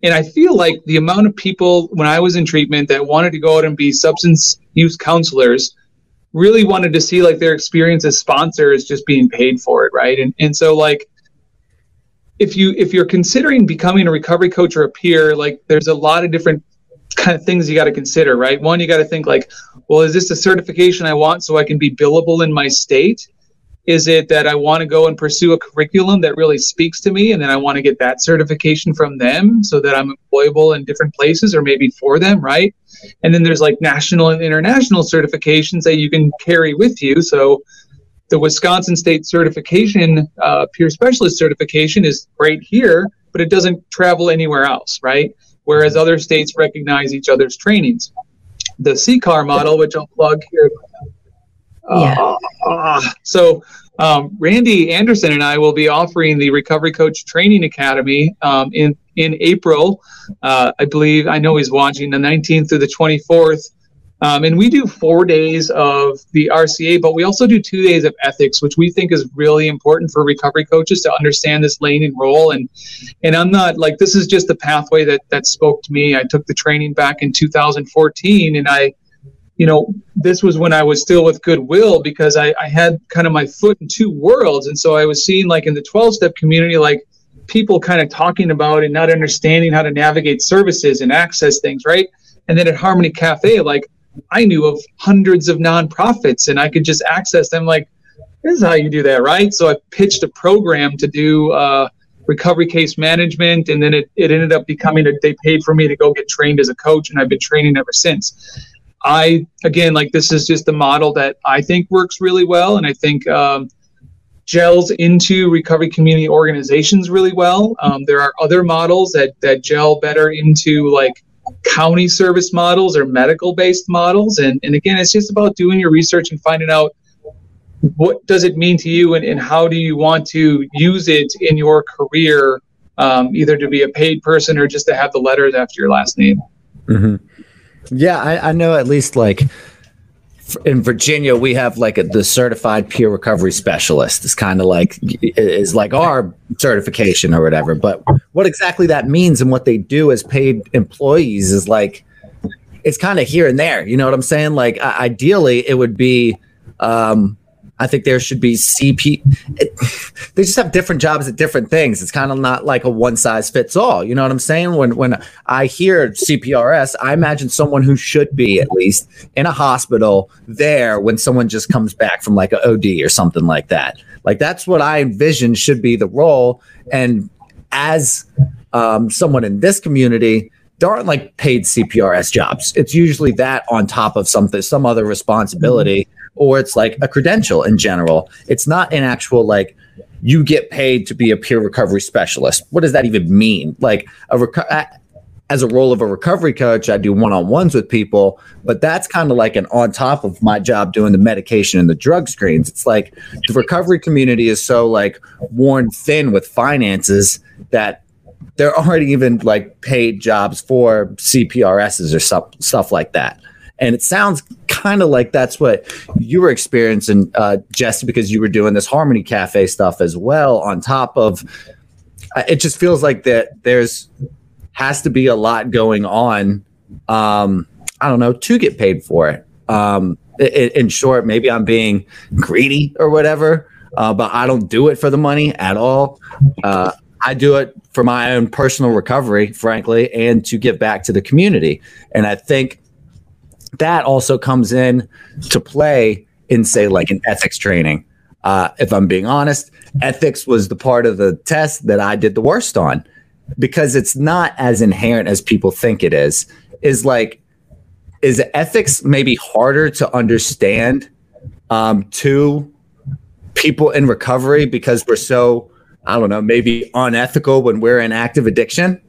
And I feel like the amount of people when I was in treatment that wanted to go out and be substance use counselors really wanted to see like their experience as sponsors just being paid for it, right? And and so like if you if you're considering becoming a recovery coach or a peer, like there's a lot of different kind of things you got to consider, right? One, you got to think like, well, is this a certification I want so I can be billable in my state? Is it that I want to go and pursue a curriculum that really speaks to me and then I want to get that certification from them so that I'm employable in different places or maybe for them, right? And then there's like national and international certifications that you can carry with you. So the Wisconsin State certification, uh, peer specialist certification is great here, but it doesn't travel anywhere else, right? Whereas other states recognize each other's trainings. The CCAR model, which I'll plug here. Uh, yeah. Uh, so, um, Randy Anderson and I will be offering the Recovery Coach Training Academy um, in in April. Uh, I believe I know he's watching the 19th through the 24th. Um, and we do four days of the RCA, but we also do two days of ethics, which we think is really important for recovery coaches to understand this lane and role. And and I'm not like this is just the pathway that that spoke to me. I took the training back in 2014, and I, you know, this was when I was still with Goodwill because I, I had kind of my foot in two worlds, and so I was seeing like in the 12 step community, like people kind of talking about and not understanding how to navigate services and access things, right? And then at Harmony Cafe, like I knew of hundreds of nonprofits and I could just access them like, this is how you do that, right? So I pitched a program to do uh, recovery case management, and then it, it ended up becoming a, they paid for me to go get trained as a coach, and I've been training ever since. I, again, like this is just the model that I think works really well, and I think um, gels into recovery community organizations really well. Um, there are other models that, that gel better into like county service models or medical based models. And, and again, it's just about doing your research and finding out what does it mean to you and, and how do you want to use it in your career, um, either to be a paid person or just to have the letters after your last name. Mm-hmm. Yeah, I, I know at least like in Virginia, we have like a, the certified peer recovery specialist. It's kind of like is like our certification or whatever. But what exactly that means and what they do as paid employees is like it's kind of here and there. You know what I'm saying? Like ideally, it would be um, I think there should be CP. It, they just have different jobs at different things. It's kind of not like a one size fits all. You know what I'm saying? When when I hear CPRS, I imagine someone who should be at least in a hospital there when someone just comes back from like an OD or something like that. Like that's what I envision should be the role. And as um, someone in this community, there aren't like paid CPRS jobs. It's usually that on top of something, some other responsibility. Or it's like a credential in general. It's not an actual like you get paid to be a peer recovery specialist. What does that even mean? Like a reco- as a role of a recovery coach, I do one-on-ones with people, but that's kind of like an on top of my job doing the medication and the drug screens. It's like the recovery community is so like worn thin with finances that there aren't even like paid jobs for CPRSs or stuff stuff like that. And it sounds kind of like that's what you were experiencing, uh, Jesse, because you were doing this Harmony Cafe stuff as well. On top of, uh, it just feels like that there's has to be a lot going on. Um, I don't know to get paid for it. Um, in, in short, maybe I'm being greedy or whatever, uh, but I don't do it for the money at all. Uh, I do it for my own personal recovery, frankly, and to give back to the community. And I think that also comes in to play in say like an ethics training. Uh, if i'm being honest ethics was the part of the test that i did the worst on because it's not as inherent as people think it is. Is like is ethics maybe harder to understand um, to people in recovery because we're so i don't know maybe unethical when we're in active addiction?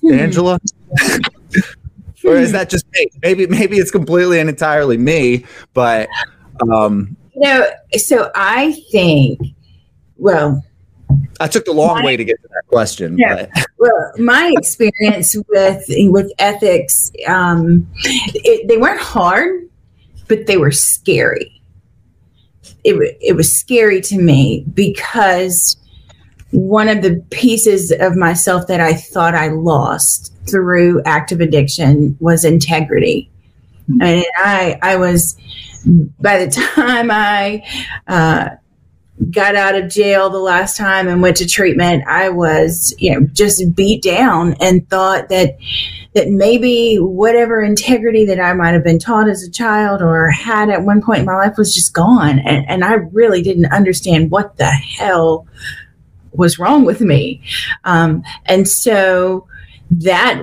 Hmm. angela or is that just me? Maybe maybe it's completely and entirely me, but um you know, so I think well I took the long my, way to get to that question. Yeah, well, my experience with with ethics, um, it, they weren't hard, but they were scary. It, it was scary to me because one of the pieces of myself that I thought I lost through active addiction was integrity. Mm-hmm. And I, I was, by the time I uh, got out of jail the last time and went to treatment, I was, you know, just beat down and thought that that maybe whatever integrity that I might have been taught as a child or had at one point in my life was just gone. And, and I really didn't understand what the hell was wrong with me. Um, and so that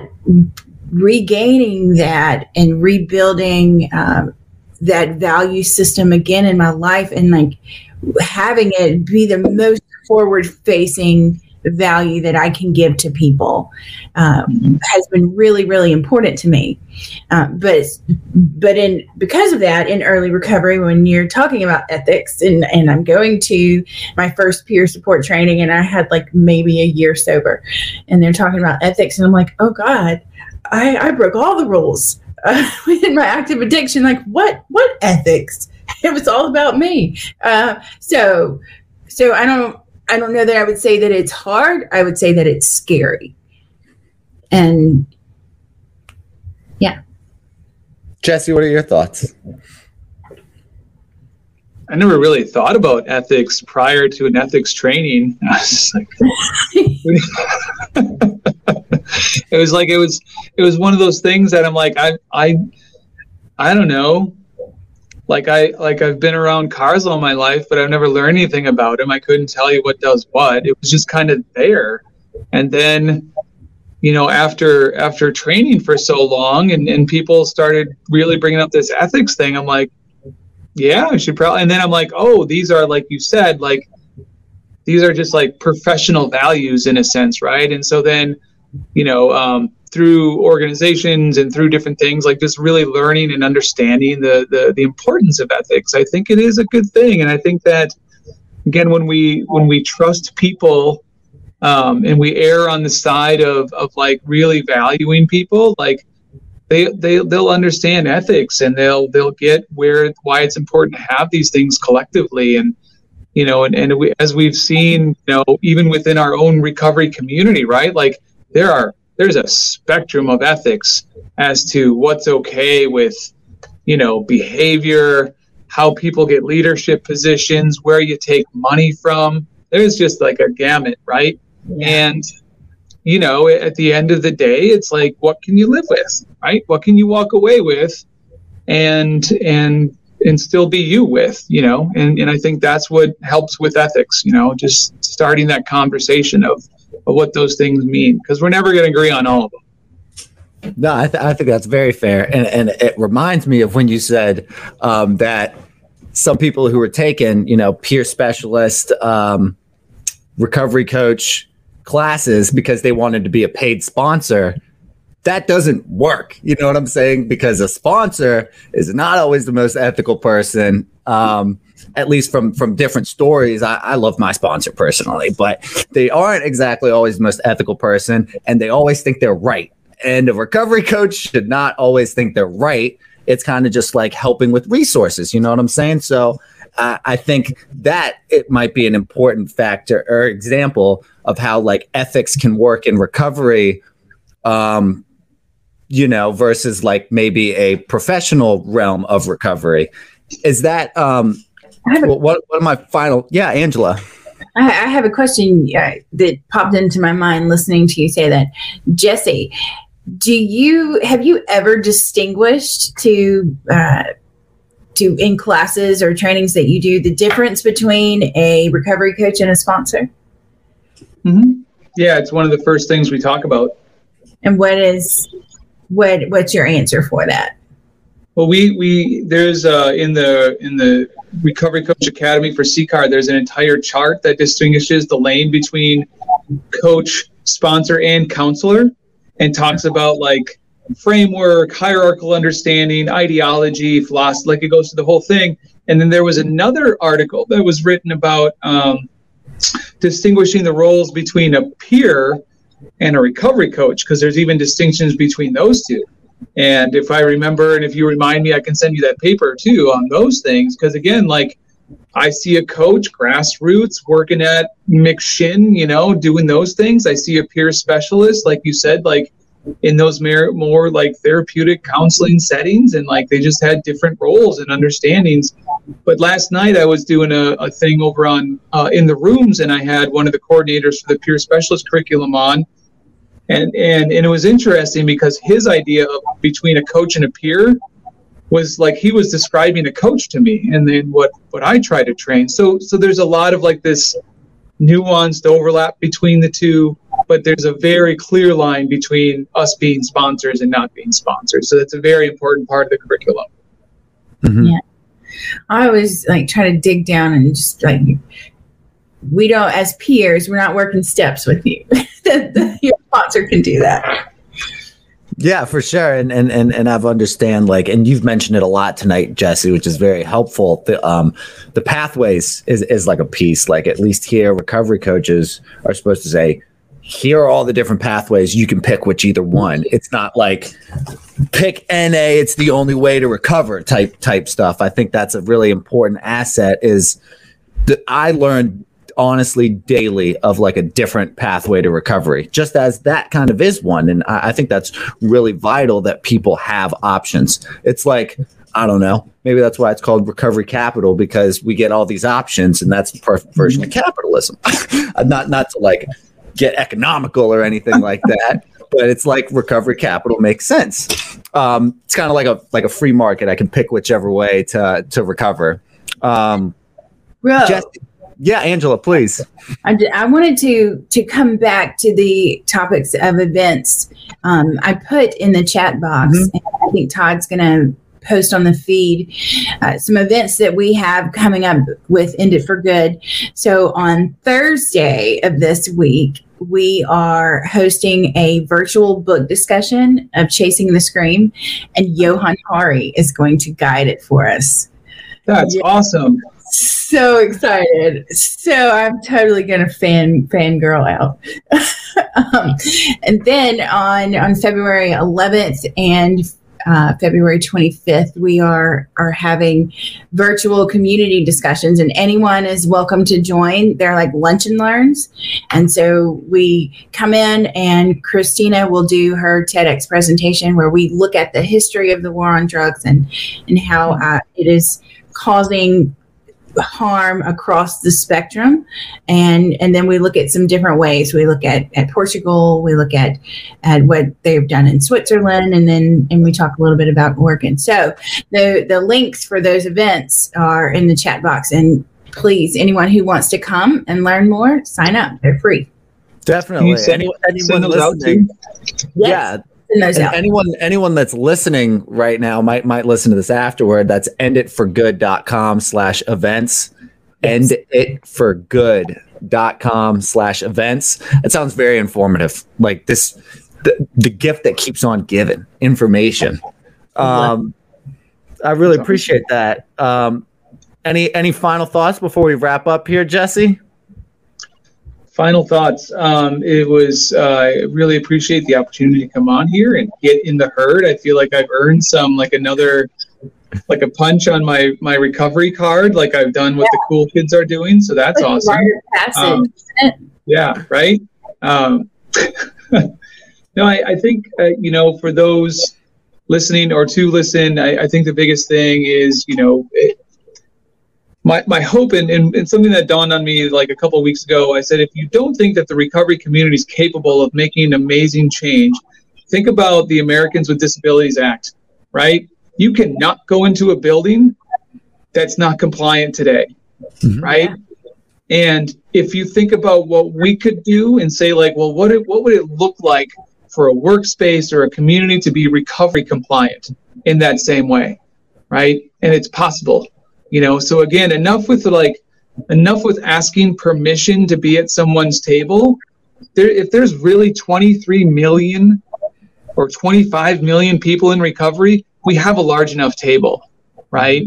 regaining that and rebuilding uh, that value system again in my life and like having it be the most forward facing value that I can give to people um, has been really, really important to me. Uh, but but in because of that, in early recovery, when you're talking about ethics, and and I'm going to my first peer support training, and I had like maybe a year sober, and they're talking about ethics, and I'm like, oh God, I, I broke all the rules. uh, in my active addiction, like what what ethics? It was all about me. Uh, so so I don't I don't know that I would say that it's hard. I would say that it's scary. And yeah. Jesse, what are your thoughts? I never really thought about ethics prior to an ethics training. I was like, it was like it was it was one of those things that I'm like I I I don't know. Like I like I've been around cars all my life, but I've never learned anything about them. I couldn't tell you what does what. It was just kind of there. And then you know after after training for so long and, and people started really bringing up this ethics thing i'm like yeah, I should probably. And then I'm like, oh, these are like you said, like these are just like professional values in a sense, right? And so then, you know, um, through organizations and through different things, like just really learning and understanding the, the the importance of ethics, I think it is a good thing. And I think that again, when we when we trust people. Um, and we err on the side of, of like really valuing people like they they they'll understand ethics and they'll they'll get where why it's important to have these things collectively and you know and, and we, as we've seen you know even within our own recovery community right like there are there's a spectrum of ethics as to what's okay with you know behavior how people get leadership positions where you take money from there's just like a gamut right and you know, at the end of the day, it's like, what can you live with, right? What can you walk away with, and and and still be you with, you know? And and I think that's what helps with ethics, you know, just starting that conversation of of what those things mean, because we're never going to agree on all of them. No, I, th- I, think that's very fair, and and it reminds me of when you said um, that some people who were taken, you know, peer specialist, um, recovery coach, classes because they wanted to be a paid sponsor that doesn't work. You know what I'm saying? Because a sponsor is not always the most ethical person. Um, at least from from different stories, I, I, love my sponsor personally, but they aren't exactly always the most ethical person, and they always think they're right. And a recovery coach should not always think they're right. It's kind of just like helping with resources. You know what I'm saying? So uh, I think that it might be an important factor or example of how like ethics can work in recovery um you know versus like maybe a professional realm of recovery is that um a, what, what are my final yeah angela I, I have a question uh, that popped into my mind listening to you say that jesse do you have you ever distinguished to uh, to in classes or trainings that you do the difference between a recovery coach and a sponsor Mm-hmm. Yeah, it's one of the first things we talk about. And what is what what's your answer for that? Well, we we there's uh, in the in the Recovery Coach Academy for CCAR, there's an entire chart that distinguishes the lane between coach, sponsor, and counselor, and talks about like framework, hierarchical understanding, ideology, philosophy. Like it goes to the whole thing. And then there was another article that was written about um, distinguishing the roles between a peer and a recovery coach because there's even distinctions between those two. And if I remember, and if you remind me, I can send you that paper too on those things. Because again, like I see a coach, grassroots, working at McShin, you know, doing those things. I see a peer specialist, like you said, like in those more, like therapeutic counseling settings and like they just had different roles and understandings but last night i was doing a, a thing over on uh, in the rooms and i had one of the coordinators for the peer specialist curriculum on and and and it was interesting because his idea of between a coach and a peer was like he was describing a coach to me and then what what i try to train so so there's a lot of like this nuanced overlap between the two but there's a very clear line between us being sponsors and not being sponsors. So that's a very important part of the curriculum. Mm-hmm. Yeah. I always like try to dig down and just like we don't as peers, we're not working steps with you. Your sponsor can do that. Yeah, for sure. And and and and I've understand like and you've mentioned it a lot tonight, Jesse, which is very helpful. The um the pathways is is like a piece. Like at least here, recovery coaches are supposed to say, here are all the different pathways you can pick which either one it's not like pick na it's the only way to recover type type stuff i think that's a really important asset is that i learned honestly daily of like a different pathway to recovery just as that kind of is one and i, I think that's really vital that people have options it's like I don't know. Maybe that's why it's called recovery capital because we get all these options, and that's the perfect version of capitalism. not not to like get economical or anything like that, but it's like recovery capital makes sense. Um, it's kind of like a like a free market. I can pick whichever way to to recover. Um, Bro, Jess- yeah, Angela, please. I, I wanted to to come back to the topics of events. Um, I put in the chat box, Mhm. and I think Todd's going to post on the feed uh, some events that we have coming up with End It for Good. So on Thursday of this week, we are hosting a virtual book discussion of Chasing the Scream, and Johann Hari is going to guide it for us That's Yeah. awesome. So excited. So I'm totally gonna fan fangirl out. um, and then on on February 11th and uh, February 25th, we are are having virtual community discussions, and anyone is welcome to join. They're like lunch and learns, and so we come in, and Christina will do her TEDx presentation where we look at the history of the war on drugs and and how uh, it is causing harm across the spectrum. And and then we look at some different ways. We look at at portugal. We look at at what they've done in switzerland. And then and we talk a little bit about oregon. So the the links for those events are in the chat box. And please anyone who wants to come and learn more sign up. They're free. Definitely. send, Any- anyone those listening? too? Yeah, send those And out anyone anyone that's listening right now might might listen to this afterward. That's enditforgood.com slash events. Enditforgood.com slash events. It sounds very informative. Like this the, the gift that keeps on giving information. Um I really appreciate that. Um any any final thoughts before we wrap up here, Jesse? Final thoughts. Um, it was uh, I really appreciate the opportunity to come on here and get in the herd. I feel like I've earned some like another like a punch on my my recovery card, like I've done what the cool kids are doing. So that's Like awesome. passage, Um. Yeah, right. Um, no, I, I think uh, you know for those listening or to listen, I, I think the biggest thing is you know it, my my hope and, and, and something that dawned on me like a couple of weeks ago. I said if you don't think that the recovery community is capable of making an amazing change, think about the Americans with Disabilities Act. Right, you cannot go into a building that's not compliant today. Mhm. Right. And if you think about what we could do and say, like, well, what it, what would it look like for a workspace or a community to be recovery compliant in that same way, right? And it's possible, you know. So again, enough with like, enough with asking permission to be at someone's table. There, if there's really 23 million or 25 million people in recovery, we have a large enough table, right?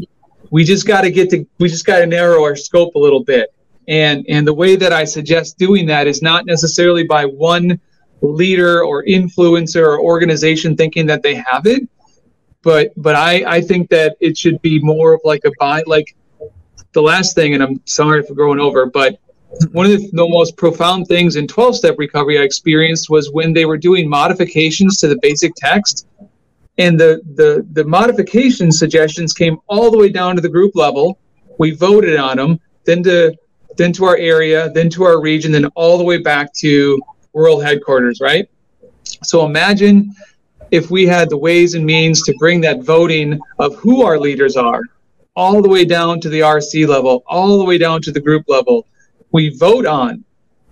We just got to get to, we just got to narrow our scope a little bit and and the way that i suggest doing that is not necessarily by one leader or influencer or organization thinking that they have it but but i i think that it should be more of like a buy like the last thing and i'm sorry for going over but one of the, most profound things in 12 step recovery i experienced was when they were doing modifications to the basic text and the the the modification suggestions came all the way down to the group level we voted on them then to then to our area, then to our region, then all the way back to world headquarters, right? So imagine if we had the ways and means to bring that voting of who our leaders are all the way down to the RC level, all the way down to the group level. We vote on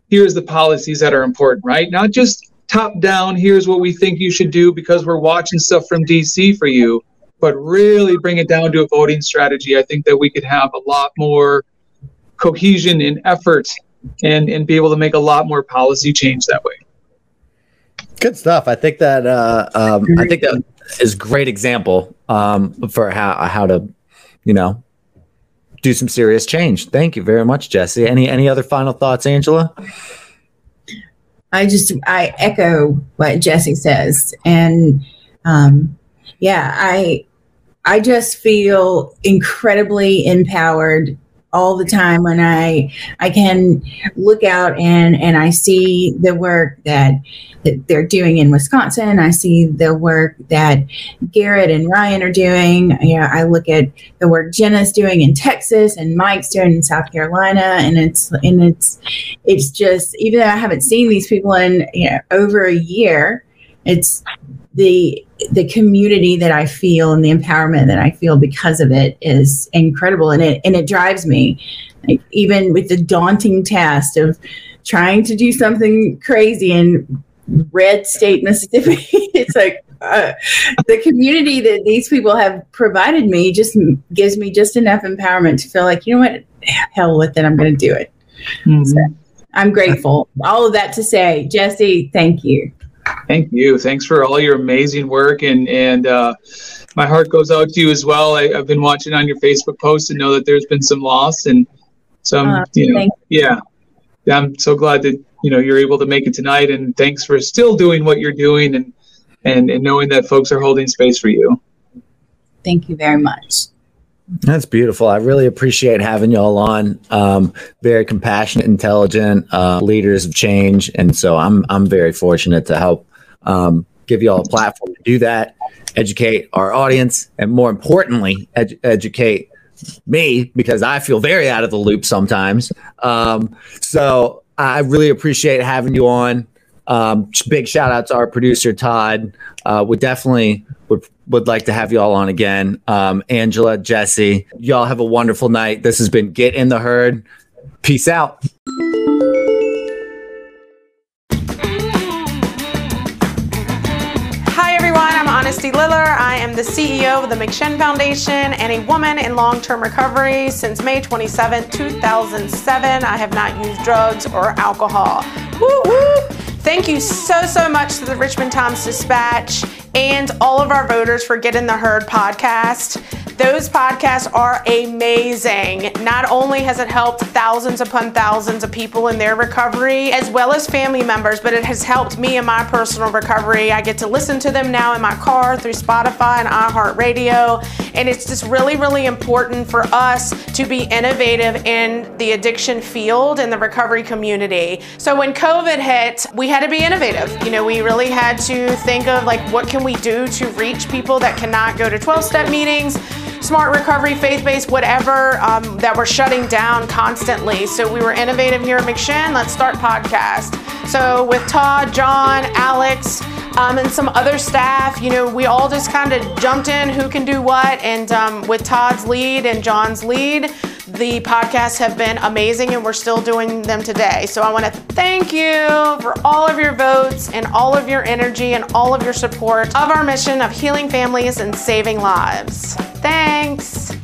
here's the policies that are important, right? Not just top down, here's what we think you should do because we're watching stuff from DC for you, but really bring it down to a voting strategy. I think that we could have a lot more cohesion and effort and and be able to make a lot more policy change that way Good stuff. I think that uh, um, I think that is great example um, for how how to, you know, do some serious change. Thank you very much, Jesse. Any any other final thoughts, Angela? I just I echo what Jesse says, and um, yeah, I I just feel incredibly empowered all the time when I I can look out and and I see the work that, that they're doing in Wisconsin. I see the work that Garrett and Ryan are doing. Yeah, I look at the work Jenna's doing in Texas and Mike's doing in South Carolina, and it's and it's it's just even though I haven't seen these people in you know, over a year, it's the the community that I feel and the empowerment that I feel because of it is incredible, and it and it drives me, like, even with the daunting task of trying to do something crazy in red state Mississippi. it's like uh, the community that these people have provided me just gives me just enough empowerment to feel like you know what, hell with it, I'm going to do it. Mm-hmm. So I'm grateful. All of that to say, Jesse, thank you. Thank you. Thanks for all your amazing work, and and uh, my heart goes out to you as well. I, have been watching on your Facebook posts and know that there's been some loss and some, uh, you know, yeah. I'm so glad that you know you're able to make it tonight, and thanks for still doing what you're doing, and and and knowing that folks are holding space for you. Thank you very much. That's beautiful. I really appreciate having y'all on. Um, very compassionate, intelligent uh, leaders of change, and so I'm I'm very fortunate to help um, give y'all a platform to do that, educate our audience, and more importantly, ed- educate me because I feel very out of the loop sometimes. Um, so I really appreciate having you on. Um, big shout out to our producer Todd. Uh, we definitely would would like to have you all on again. Um, Angela, Jesse, y'all have a wonderful night. This has been Get in the Herd. Peace out. Hi, everyone. I'm Honesty Liller. I am the CEO of the McShin Foundation and a woman in long term recovery. Since May 27, 2007, I have not used drugs or alcohol. Woo woo! Thank you so, so much to the Richmond Times Dispatch and all of our voters for Get in the Herd podcast. Those podcasts are amazing. Not only has it helped thousands upon thousands of people in their recovery, as well as family members, but it has helped me in my personal recovery. I get to listen to them now in my car through Spotify and iHeartRadio. And it's just really, really important for us to be innovative in the addiction field and the recovery community. So when COVID hit, we had to be innovative. You know, we really had to think of like, what can we do to reach people that cannot go to 12 step meetings? Smart recovery, faith based, whatever um, that we're shutting down constantly. So we were innovative here at McShin. Let's start podcast. So with Todd, John, Alex, um, and some other staff, you know, we all just kind of jumped in who can do what. And um, with Todd's lead and John's lead, the podcasts have been amazing and we're still doing them today. So I want to thank you for all of your votes and all of your energy and all of your support of our mission of healing families and saving lives. Thanks.